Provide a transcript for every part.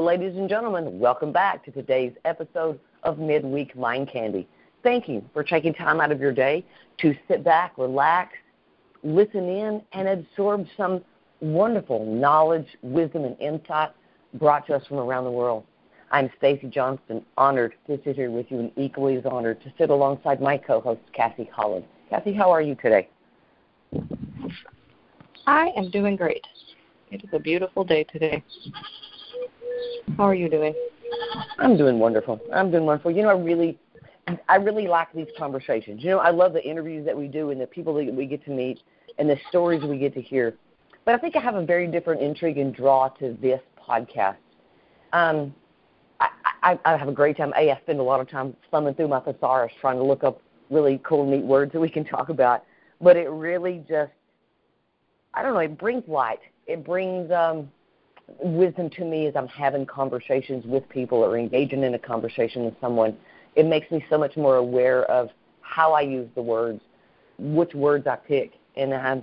Ladies and gentlemen. Welcome back to today's episode of Midweek Mind Candy. Thank you for taking time out of your day to sit back, relax, listen in, and absorb some wonderful knowledge, wisdom, and insight brought to us from around the world. I'm Stacy Johnston, honored to sit here with you, and equally as honored to sit alongside my co-host Kathy Holland. Kathy, how are you today? I am doing great. It is a beautiful day today. How are you doing? I'm doing wonderful. I'm doing wonderful. You know, I really, I really like these conversations. You know, I love the interviews that we do and the people that we get to meet and the stories we get to hear. But I think I have a very different intrigue and draw to this podcast. Um, I, I, I have a great time. A, I spend a lot of time thumbing through my thesaurus trying to look up really cool, neat words that we can talk about. But it really just, I don't know, it brings light. It brings um, wisdom to me as I'm having conversations with people or engaging in a conversation with someone. It makes me so much more aware of how I use the words, which words I pick, and um,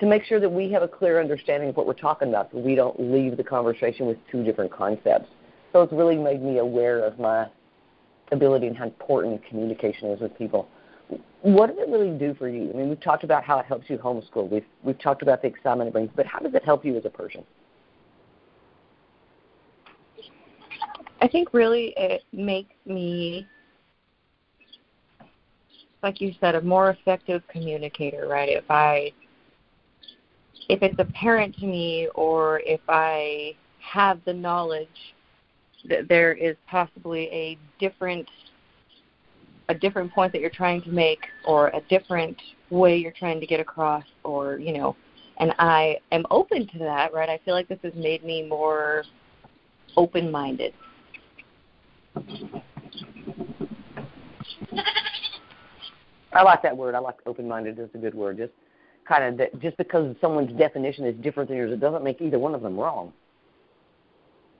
to make sure that we have a clear understanding of what we're talking about so we don't leave the conversation with two different concepts. So it's really made me aware of my ability and how important communication is with people. What does it really do for you? I mean, we've talked about how it helps you homeschool. We've we've talked about the excitement it brings, but how does it help you as a person? I think really it makes me, like you said, a more effective communicator, right? If I, if it's apparent to me, or if I have the knowledge that there is possibly a different, a different point that you're trying to make, or a different way you're trying to get across, or you know, and I am open to that, right? I feel like this has made me more open-minded I like that word. I like open-minded. It's a good word. Just kind of that just because someone's definition is different than yours, it doesn't make either one of them wrong.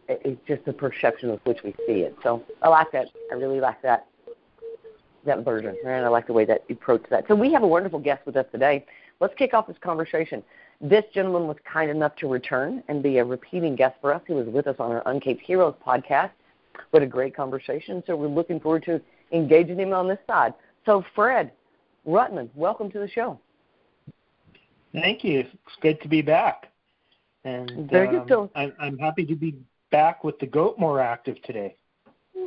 It's just the perception with which we see it. So I like that. I really like that that version, and I like the way that you approach that. So we have a wonderful guest with us today. Let's kick off this conversation. This gentleman was kind enough to return and be a repeating guest for us. He was with us on our Uncaped Heroes podcast what a great conversation. So we're looking forward to engaging him on this side. So, Fred Rutman, welcome to the show. Thank you. It's good to be back. And Very um, good. I'm, I'm happy to be back with the goat more active today.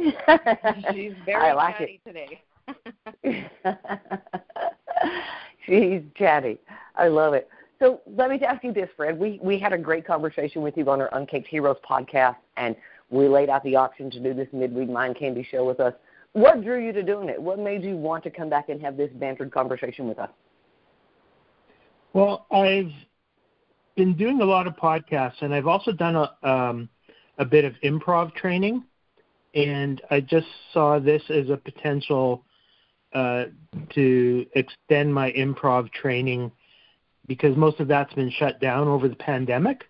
She's very I like chatty it. today. She's chatty. I love it. So let me ask you this, Fred. We we had a great conversation with you on our Uncaped Heroes podcast, and we laid out the option to do this midweek mind candy show with us. What drew you to doing it? What made you want to come back and have this bantered conversation with us? Well, I've been doing a lot of podcasts, and I've also done a um, a bit of improv training, and I just saw this as a potential uh, to extend my improv training because most of that's been shut down over the pandemic.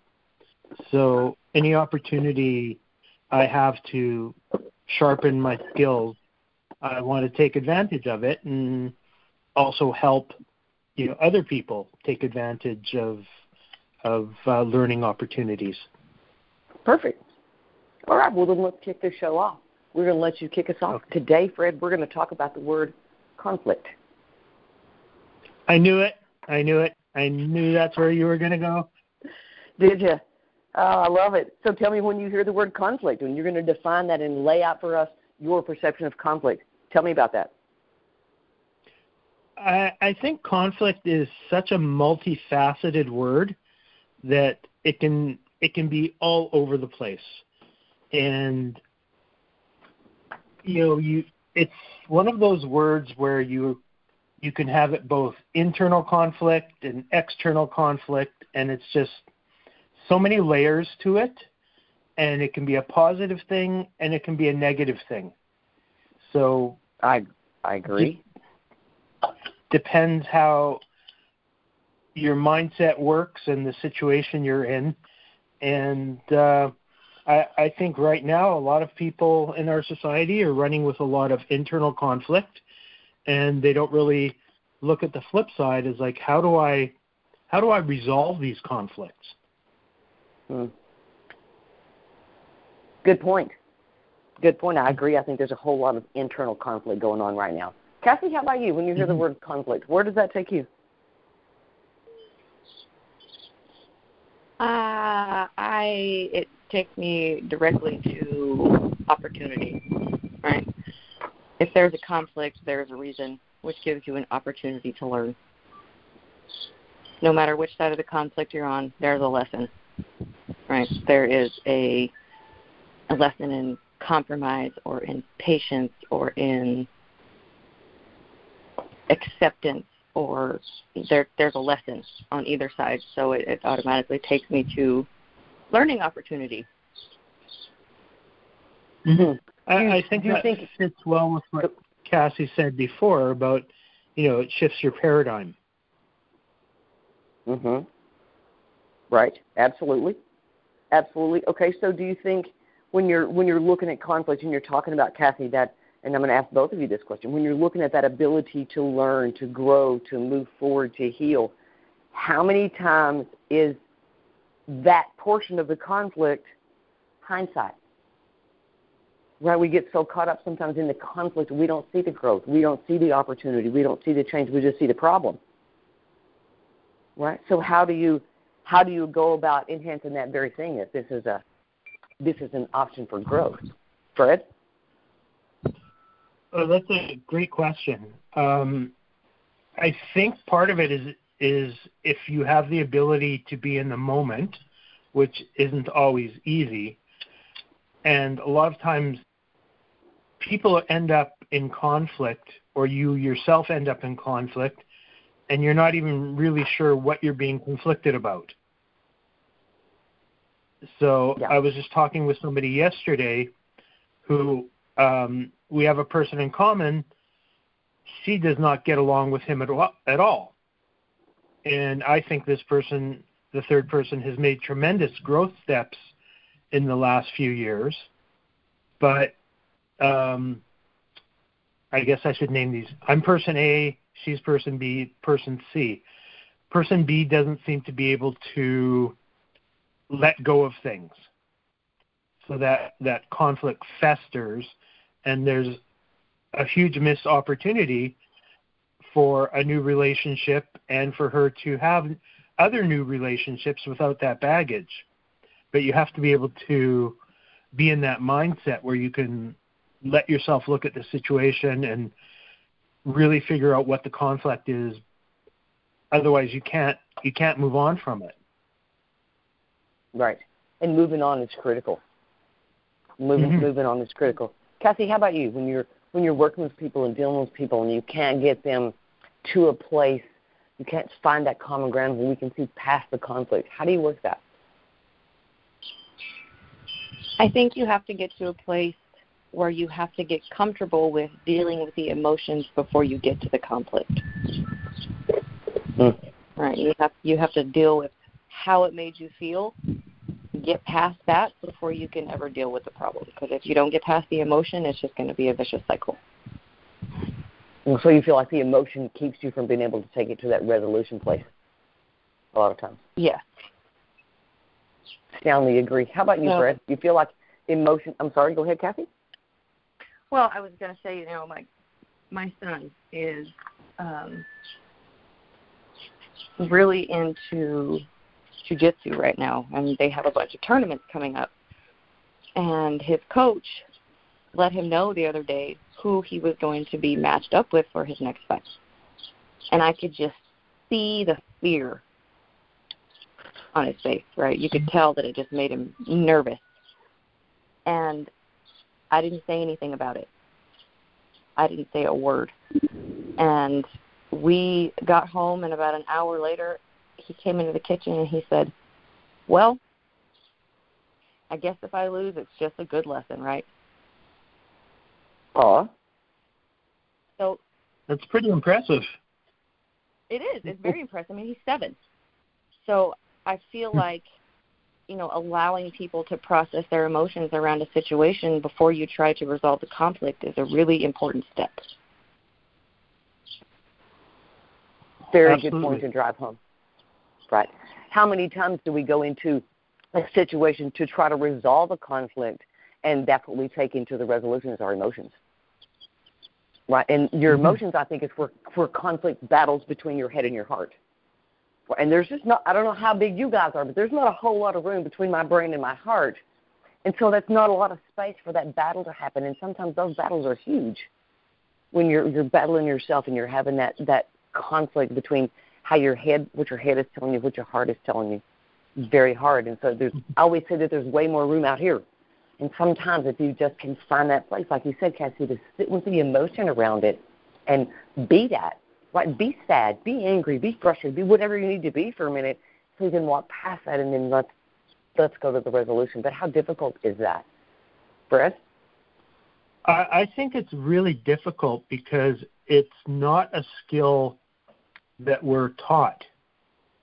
So any opportunity I have to sharpen my skills, I want to take advantage of it and also help you know other people take advantage of of uh, learning opportunities. Perfect. All right, well then let's kick this show off. We're going to let you kick us off okay. today, Fred. We're going to talk about the word conflict. I knew it. I knew it. I knew that's where you were going to go. Did you? Oh, I love it. So tell me when you hear the word conflict, when you're going to define that and lay out for us your perception of conflict. Tell me about that. I, I think conflict is such a multifaceted word that it can it can be all over the place, and you know you it's one of those words where you you can have it both internal conflict and external conflict, and it's just so many layers to it, and it can be a positive thing and it can be a negative thing. So I I agree. Depends how your mindset works and the situation you're in, and uh, I, I think right now a lot of people in our society are running with a lot of internal conflict, and they don't really look at the flip side as like how do I how do I resolve these conflicts? Hmm. Good point. Good point. I agree. I think there's a whole lot of internal conflict going on right now. Cassie, how about you? When you hear mm-hmm. the word conflict, where does that take you? Uh, I it takes me directly to opportunity, right? If there's a conflict, there's a reason, which gives you an opportunity to learn. No matter which side of the conflict you're on, there's a lesson, right? There is a a lesson in compromise or in patience or in acceptance or there there's a lesson on either side, so it, it automatically takes me to learning opportunity. Mm-hmm. I, I think that think, it fits well with what Cassie said before about you know it shifts your paradigm. Mhm. Right. Absolutely. Absolutely. Okay. So, do you think when you're when you're looking at conflict and you're talking about Cassie that and I'm going to ask both of you this question. When you're looking at that ability to learn, to grow, to move forward, to heal, how many times is that portion of the conflict hindsight? Right? We get so caught up sometimes in the conflict, we don't see the growth, we don't see the opportunity, we don't see the change, we just see the problem. Right? So how do you how do you go about enhancing that very thing if this is a this is an option for growth? Fred? Oh, that's a great question. Um, I think part of it is is if you have the ability to be in the moment, which isn't always easy, and a lot of times people end up in conflict, or you yourself end up in conflict, and you're not even really sure what you're being conflicted about. So yeah. I was just talking with somebody yesterday who um, we have a person in common. She does not get along with him at all, at all. And I think this person, the third person, has made tremendous growth steps in the last few years. But um, I guess I should name these. I'm person A, she's person B, person C. Person B doesn't seem to be able to let go of things. So that, that conflict festers and there's a huge missed opportunity for a new relationship and for her to have other new relationships without that baggage. But you have to be able to be in that mindset where you can let yourself look at the situation and really figure out what the conflict is. Otherwise, you can't you can't move on from it. Right, and moving on is critical. Moving mm-hmm. moving on is critical. Kathy, how about you? When you're when you're working with people and dealing with people, and you can't get them to a place, you can't find that common ground where we can see past the conflict. How do you work that? I think you have to get to a place where you have to get comfortable with dealing with the emotions before you get to the conflict. Mm. Right. You have you have to deal with how it made you feel get past that before you can ever deal with the problem. Because if you don't get past the emotion, it's just going to be a vicious cycle. Well, so you feel like the emotion keeps you from being able to take it to that resolution place a lot of times. Yeah. Soundly agree. How about you, no. Fred? You feel like emotion? I'm sorry. Go ahead, Kathy. Well, I was going to say, you know, my my son is um, really into jujitsu right now, and they have a bunch of tournaments coming up. And his coach let him know the other day who he was going to be matched up with for his next fight. And I could just see the fear on his face, right? You could tell that it just made him nervous. And I didn't say anything about it. I didn't say a word. And we got home, and about an hour later, he came into the kitchen and he said, "Well, I guess if I lose, it's just a good lesson, right?" Aw. So. That's pretty impressive. It is. It's very impressive. I mean, he's seven. So I feel hmm. like, you know, allowing people to process their emotions around a situation before you try to resolve the conflict is a really important step. Very Absolutely. good point to drive home right? How many times do we go into a situation to try to resolve a conflict and that's what we take into the resolution is our emotions. Right, and your mm-hmm. emotions, I think, is for for conflict battles between your head and your heart. And there's just not, I don't know how big you guys are, but there's not a whole lot of room between my brain and my heart. And so that's not a lot of space for that battle to happen. And sometimes those battles are huge when you're you're battling yourself and you're having that that conflict between how your head, what your head is telling you, what your heart is telling you. very hard. And so there's, I always say that there's way more room out here. And sometimes if you just can find that place, like you said, Cassie, to sit with the emotion around it and be that, right? Be sad, be angry, be frustrated, be whatever you need to be for a minute so you can walk past that and then let's, let's go to the resolution. But how difficult is that? Brett? I, I think it's really difficult because it's not a skill that we're taught.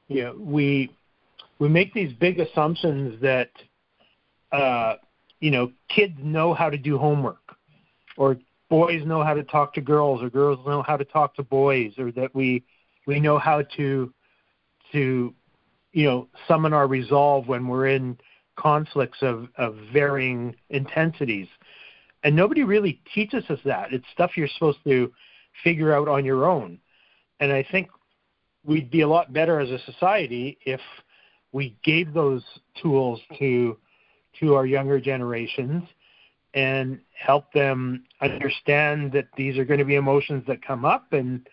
You know, we we make these big assumptions that uh, you know kids know how to do homework, or boys know how to talk to girls, or girls know how to talk to boys, or that we we know how to to you know summon our resolve when we're in conflicts of, of varying intensities. And nobody really teaches us that. It's stuff you're supposed to figure out on your own. And I think we'd be a lot better as a society if we gave those tools to to our younger generations and help them understand that these are going to be emotions that come up and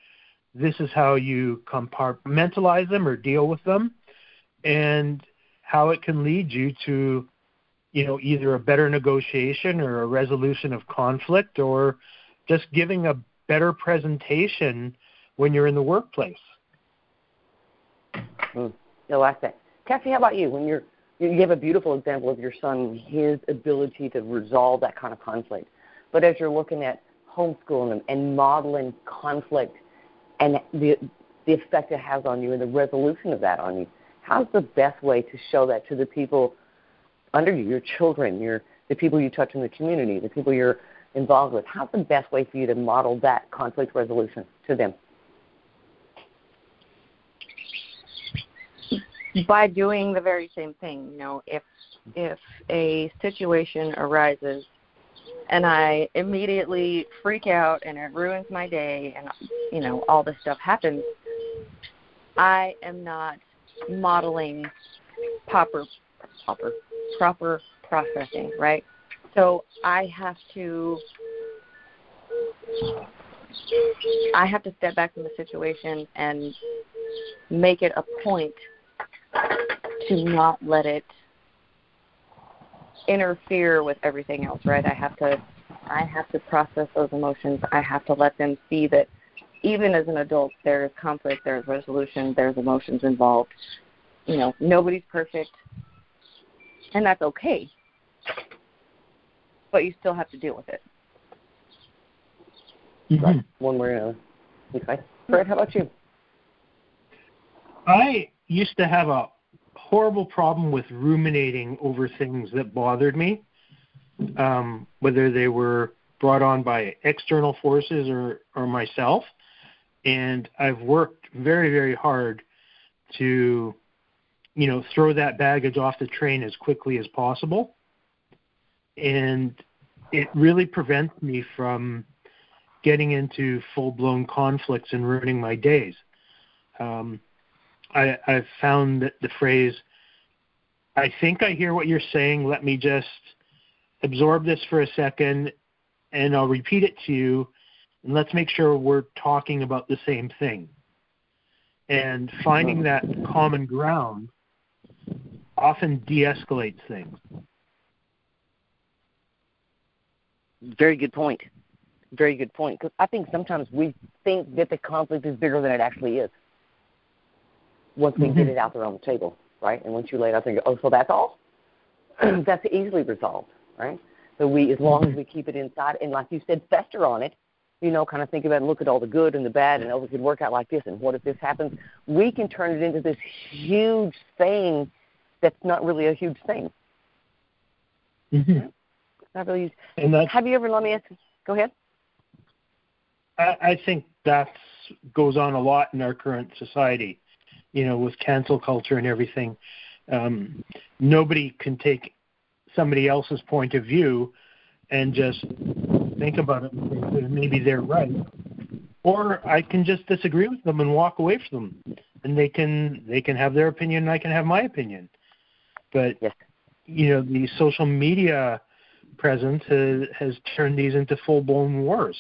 this is how you compartmentalize them or deal with them and how it can lead you to you know either a better negotiation or a resolution of conflict or just giving a better presentation when you're in the workplace Mm, I like that. Cassie, how about you? When you're you have a beautiful example of your son, his ability to resolve that kind of conflict. But as you're looking at homeschooling them and modeling conflict and the the effect it has on you and the resolution of that on you, how's the best way to show that to the people under you, your children, your the people you touch in the community, the people you're involved with? How's the best way for you to model that conflict resolution to them? By doing the very same thing. You know, if if a situation arises and I immediately freak out and it ruins my day and you know all this stuff happens, I am not modeling proper proper proper processing, right? So I have to I have to step back from the situation and make it a point to not let it interfere with everything else, right? I have to I have to process those emotions. I have to let them see that even as an adult there is conflict, there's resolution, there's emotions involved. You know, nobody's perfect. And that's okay. But you still have to deal with it. Mm-hmm. One way or another. Okay. Fred, how about you? I used to have a horrible problem with ruminating over things that bothered me, um, whether they were brought on by external forces or, or myself. And I've worked very, very hard to, you know, throw that baggage off the train as quickly as possible. And it really prevents me from getting into full blown conflicts and ruining my days. Um, I, I've found that the phrase, I think I hear what you're saying, let me just absorb this for a second and I'll repeat it to you and let's make sure we're talking about the same thing. And mm-hmm. finding that common ground often de escalates things. Very good point. Very good point. Because I think sometimes we think that the conflict is bigger than it actually is once we mm-hmm. get it out there on the table, right? And once you lay it out there, oh, so that's all? that's easily resolved, right? So we, as long as mm-hmm. we keep it inside, and like you said, fester on it, you know, kind of think about it, look at all the good and the bad, and oh, it could work out like this, and what if this happens? We can turn it into this huge thing that's not really a huge thing. Mm-hmm. Not really. And Have you ever? Let me ask. Go ahead. I, I think that goes on a lot in our current society you know, with cancel culture and everything, um, nobody can take somebody else's point of view and just think about it and think maybe they're right. Or I can just disagree with them and walk away from them, and they can they can have their opinion and I can have my opinion. But yes. you know, the social media presence has, has turned these into full blown wars.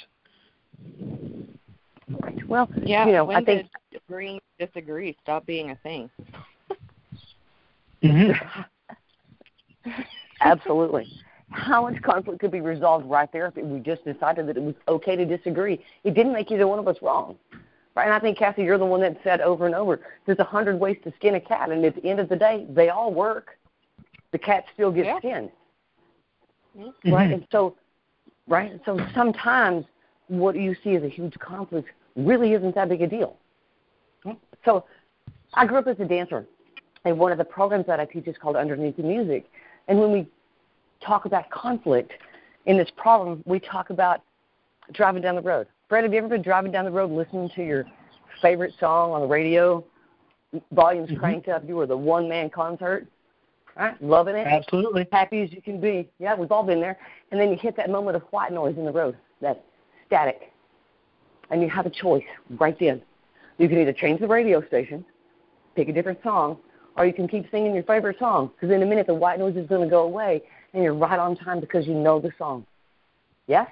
Well, yeah, you know, when I think agreeing disagree stop being a thing. mm-hmm. Absolutely. How much conflict could be resolved right there if we just decided that it was okay to disagree? It didn't make either one of us wrong. Right? And I think, Cassie, you're the one that said over and over, there's a hundred ways to skin a cat, and at the end of the day, they all work. The cat still gets yeah. skinned. Mm-hmm. Right? And so, right? So sometimes what you see as a huge conflict really isn't that big a deal. So I grew up as a dancer, and one of the programs that I teach is called Underneath the Music. And when we talk about conflict in this problem, we talk about driving down the road. Fred, have you ever been driving down the road listening to your favorite song on the radio, volumes mm-hmm. cranked up, you were the one man concert? Right? Loving it? Absolutely. Happy as you can be. Yeah, we've all been there. And then you hit that moment of white noise in the road, that static. And you have a choice right then. You can either change the radio station, pick a different song, or you can keep singing your favorite song because in a minute the white noise is going to go away and you're right on time because you know the song. Yes?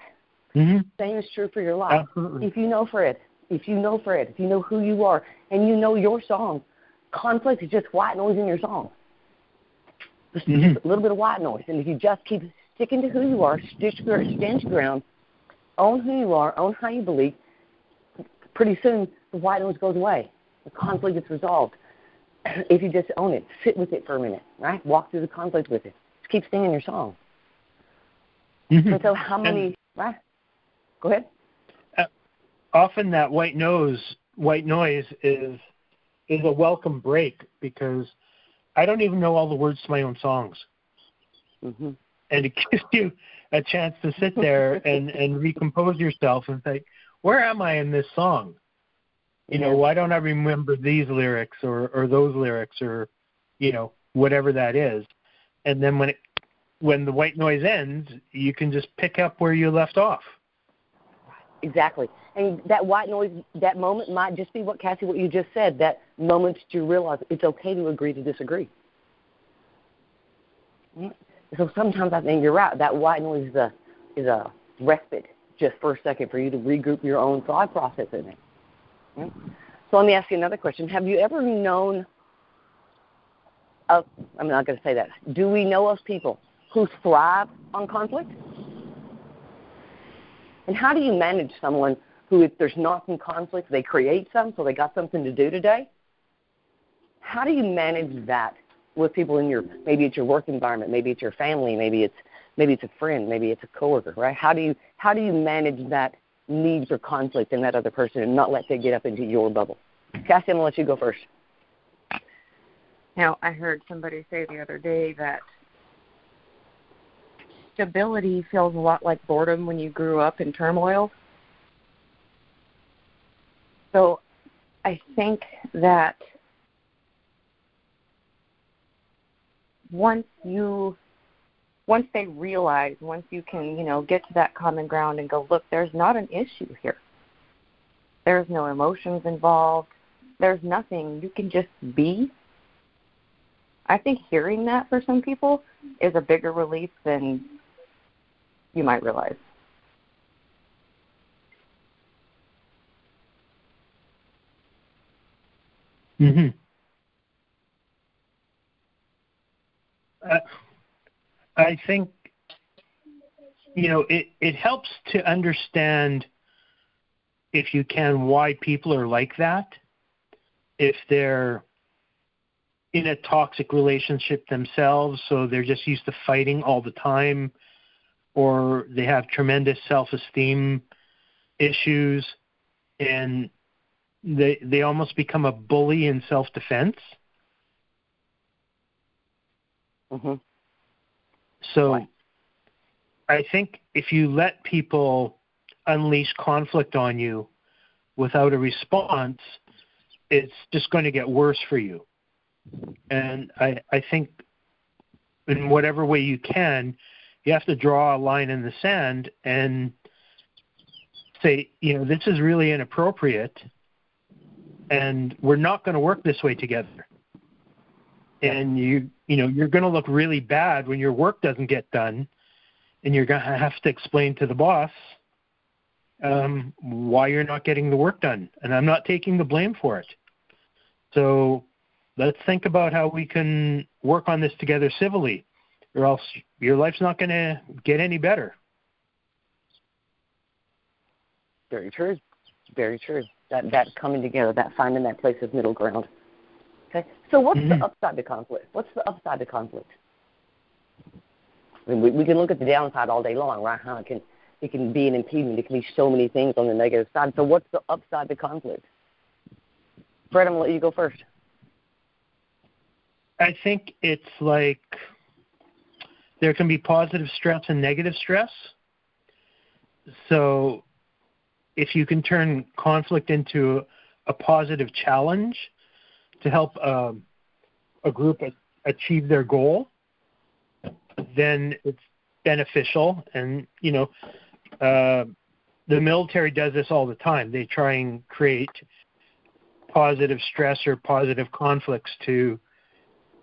Mm-hmm. Same is true for your life. Absolutely. If you know Fred, if you know Fred, if you know who you are, and you know your song, conflict is just white noise in your song. Just, mm-hmm. just a little bit of white noise. And if you just keep sticking to who you are, stand your stench ground, own who you are, own how you believe, pretty soon the white noise goes away. The conflict gets resolved. if you just own it, sit with it for a minute, right? Walk through the conflict with it. Just keep singing your song. Mm-hmm. And so, how many? And, right? Go ahead. Uh, often, that white noise, white noise is is a welcome break because I don't even know all the words to my own songs, mm-hmm. and it gives you a chance to sit there and and recompose yourself and think, where am I in this song? You know, why don't I remember these lyrics or or those lyrics or you know whatever that is, and then when it when the white noise ends, you can just pick up where you left off. Exactly, and that white noise, that moment might just be what Cassie, what you just said. That moment you realize it's okay to agree to disagree. Mm-hmm. So sometimes I think you're right. That white noise is a is a respite just for a second for you to regroup your own thought process in it. Mm-hmm. So let me ask you another question. Have you ever known of, I'm not to say that. Do we know of people who thrive on conflict? And how do you manage someone who, if there's not some conflict, they create some, so they got something to do today? How do you manage that with people in your, maybe it's your work environment, maybe it's your family, maybe it's, maybe it's a friend, maybe it's a coworker, right? How do you, how do you manage that need for conflict in that other person and not let that get up into your bubble. Cassie, I'm to let you go first. Now, I heard somebody say the other day that stability feels a lot like boredom when you grew up in turmoil. So I think that once you once they realize, once you can, you know, get to that common ground and go, look, there's not an issue here. There's no emotions involved. There's nothing. You can just be. I think hearing that for some people is a bigger relief than you might realize. Mhm. Uh, I think you know it it helps to understand if you can why people are like that if they're in a toxic relationship themselves so they're just used to fighting all the time or they have tremendous self-esteem issues and they they almost become a bully in self-defense mm-hmm. So I think if you let people unleash conflict on you without a response, it's just going to get worse for you. And I, I think in whatever way you can, you have to draw a line in the sand and say, you know, this is really inappropriate and we're not going to work this way together. And you, you know, you're going to look really bad when your work doesn't get done and you're going to have to explain to the boss um, why you're not getting the work done. And I'm not taking the blame for it. So let's think about how we can work on this together civilly, or else your life's not going to get any better. Very true. Very true. That that coming together, that finding that place of middle ground. So what's mm-hmm. the upside to conflict? What's the upside to conflict? I mean, we, we can look at the downside all day long, right? Huh? It can it can be an impediment. It can be so many things on the negative side. So what's the upside to conflict? Fred, I'm gonna let you go first. I think it's like there can be positive stress and negative stress. So if you can turn conflict into a positive challenge to help um, a group achieve their goal, then it's beneficial. And you know, uh, the military does this all the time. They try and create positive stress or positive conflicts to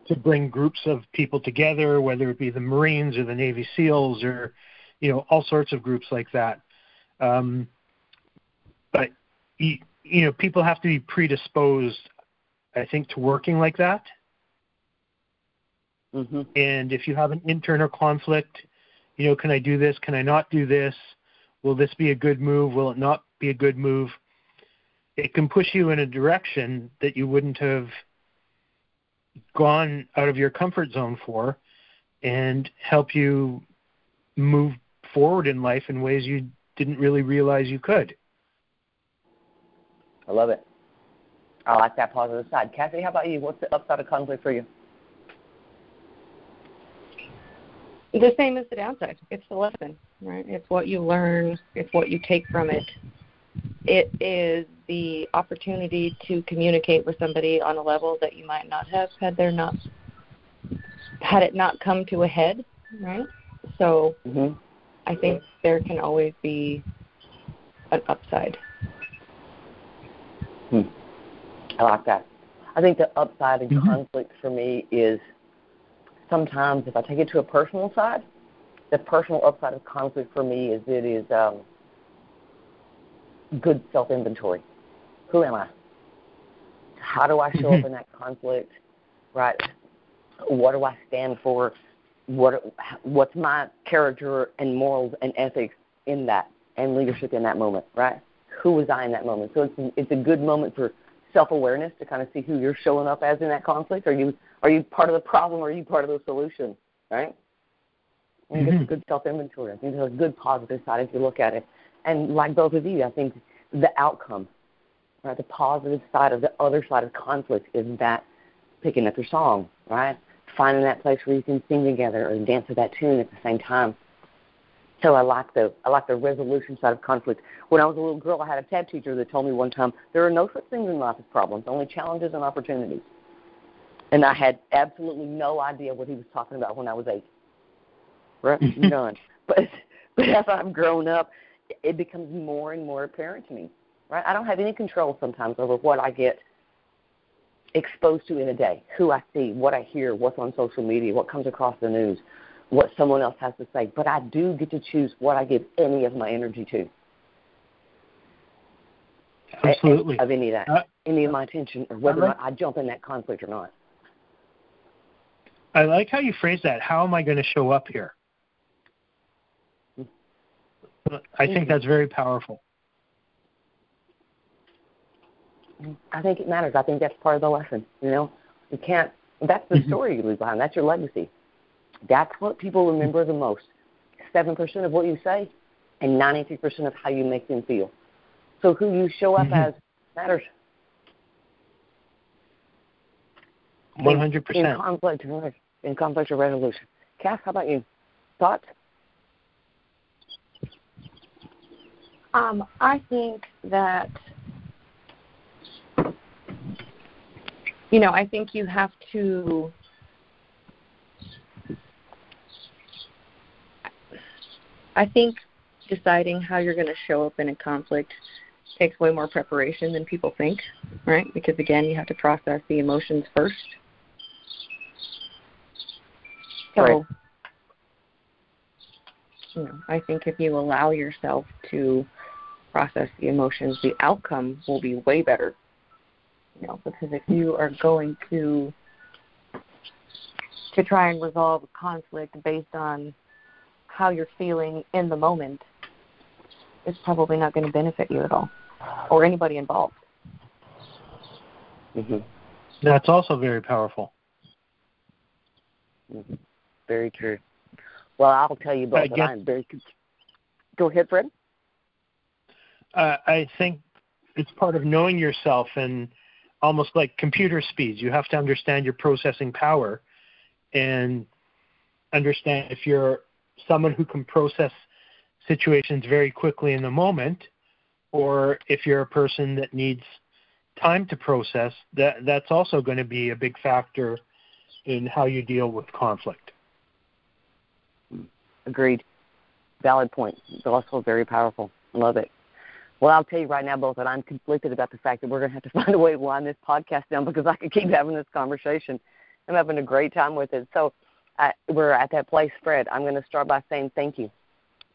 to bring groups of people together, whether it be the Marines or the Navy SEALs or you know all sorts of groups like that. Um, but you, you know people have to be predisposed, I think, to working like that. Mm-hmm. And if you have an internal conflict, you know, can I do this? Can I not do this? Will this be a good move? Will it not be a good move? It can push you in a direction that you wouldn't have gone out of your comfort zone for and help you move forward in life in ways you didn't really realize you could. I love it. I like that positive side. Kathy, how about you? What's the upside of conflict for you? The same as the downside. It's the lesson, right? It's what you learn, it's what you take from it. It is the opportunity to communicate with somebody on a level that you might not have had there not had it not come to a head, right? So mm-hmm. I think there can always be an upside. Hmm. I like that. I think the upside in mm-hmm. conflict for me is sometimes if I take it to a personal side, the personal upside of conflict for me is it is um, good self inventory who am I? How do I show mm-hmm. up in that conflict? Right? What do I stand for? What what's my character and morals and ethics in that and leadership in that moment? Right? Who was I in that moment? So it's it's a good moment for self awareness to kind of see who you're showing up as in that conflict. Are you are you part of the problem or are you part of the solution? Right? I think mm-hmm. it's a good self inventory. I think there's a good positive side if you look at it. And like both of you, I think the outcome Right? The positive side of the other side of conflict is that picking up your song, right? Finding that place where you can sing together or dance to that tune at the same time. So I like the I like the resolution side of conflict. When I was a little girl, I had a tap teacher that told me one time there are no such things in life as problems, only challenges and opportunities. And I had absolutely no idea what he was talking about when I was eight. Right? None. But but as I've grown up, it becomes more and more apparent to me right? I don't have any control sometimes over what I get exposed to in a day, who I see, what I hear, what's on social media, what comes across the news, what someone else has to say. But I do get to choose what I give any of my energy to. Absolutely. Of any of that, uh, any of my attention, or whether like, or I jump in that conflict or not. I like how you phrase that. How am I going to show up here? I think that's very powerful. I think it matters. I think that's part of the lesson. You know, you can't. That's the mm-hmm. story you leave behind. That's your legacy. That's what people remember the most. Seven percent of what you say, and ninety-three percent of how you make them feel. So who you show up mm-hmm. as matters. One hundred percent. In conflict, in conflict or resolution. Cass, how about you? Thoughts? Um, I think that you know, I think you have to I think deciding how you're going to show up in a conflict takes way more preparation than people think, right? Because again, you have to process the emotions first. So, right. you know, I think if you allow yourself to process the emotions, the outcome will be way better. You know, because if you are going to to try and resolve a conflict based on how you're feeling in the moment, it's probably not going to benefit you at all or anybody involved. Mm-hmm. That's also very powerful. Mm-hmm. Very true. Well, I'll tell you both that I'm very. Go ahead, Fred. Uh, I think it's part of knowing yourself and almost like computer speeds. You have to understand your processing power and understand if you're someone who can process situations very quickly in the moment, or if you're a person that needs time to process, that that's also going to be a big factor in how you deal with conflict. Agreed. Valid point. It's also very powerful. Love it. Well, I'll tell you right now, both, that I'm conflicted about the fact that we're going to have to find a way to wind this podcast down because I could keep having this conversation. I'm having a great time with it. So I, we're at that place, Fred. I'm going to start by saying thank you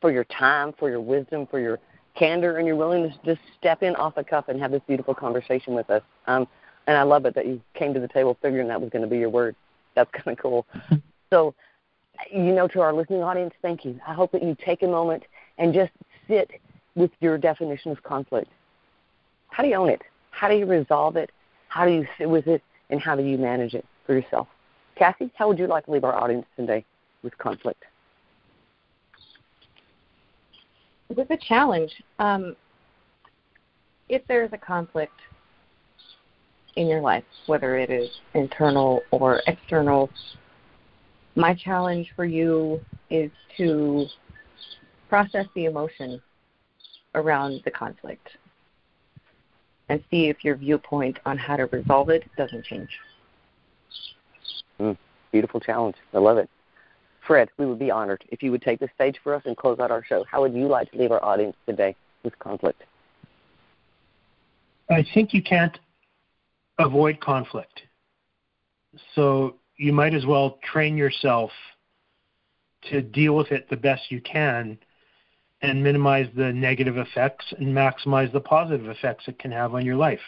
for your time, for your wisdom, for your candor, and your willingness to just step in off the cuff and have this beautiful conversation with us. Um, and I love it that you came to the table figuring that was going to be your word. That's kind of cool. so, you know, to our listening audience, thank you. I hope that you take a moment and just sit with your definition of conflict. How do you own it? How do you resolve it? How do you sit with it? And how do you manage it for yourself? Cassie, how would you like to leave our audience today with conflict? With a challenge. Um, if there's a conflict in your life, whether it is internal or external, my challenge for you is to process the emotion around the conflict and see if your viewpoint on how to resolve it doesn't change. Mm, beautiful challenge. I love it. Fred, we would be honored if you would take the stage for us and close out our show. How would you like to leave our audience today with conflict? I think you can't avoid conflict. So you might as well train yourself to deal with it the best you can and minimize the negative effects and maximize the positive effects it can have on your life.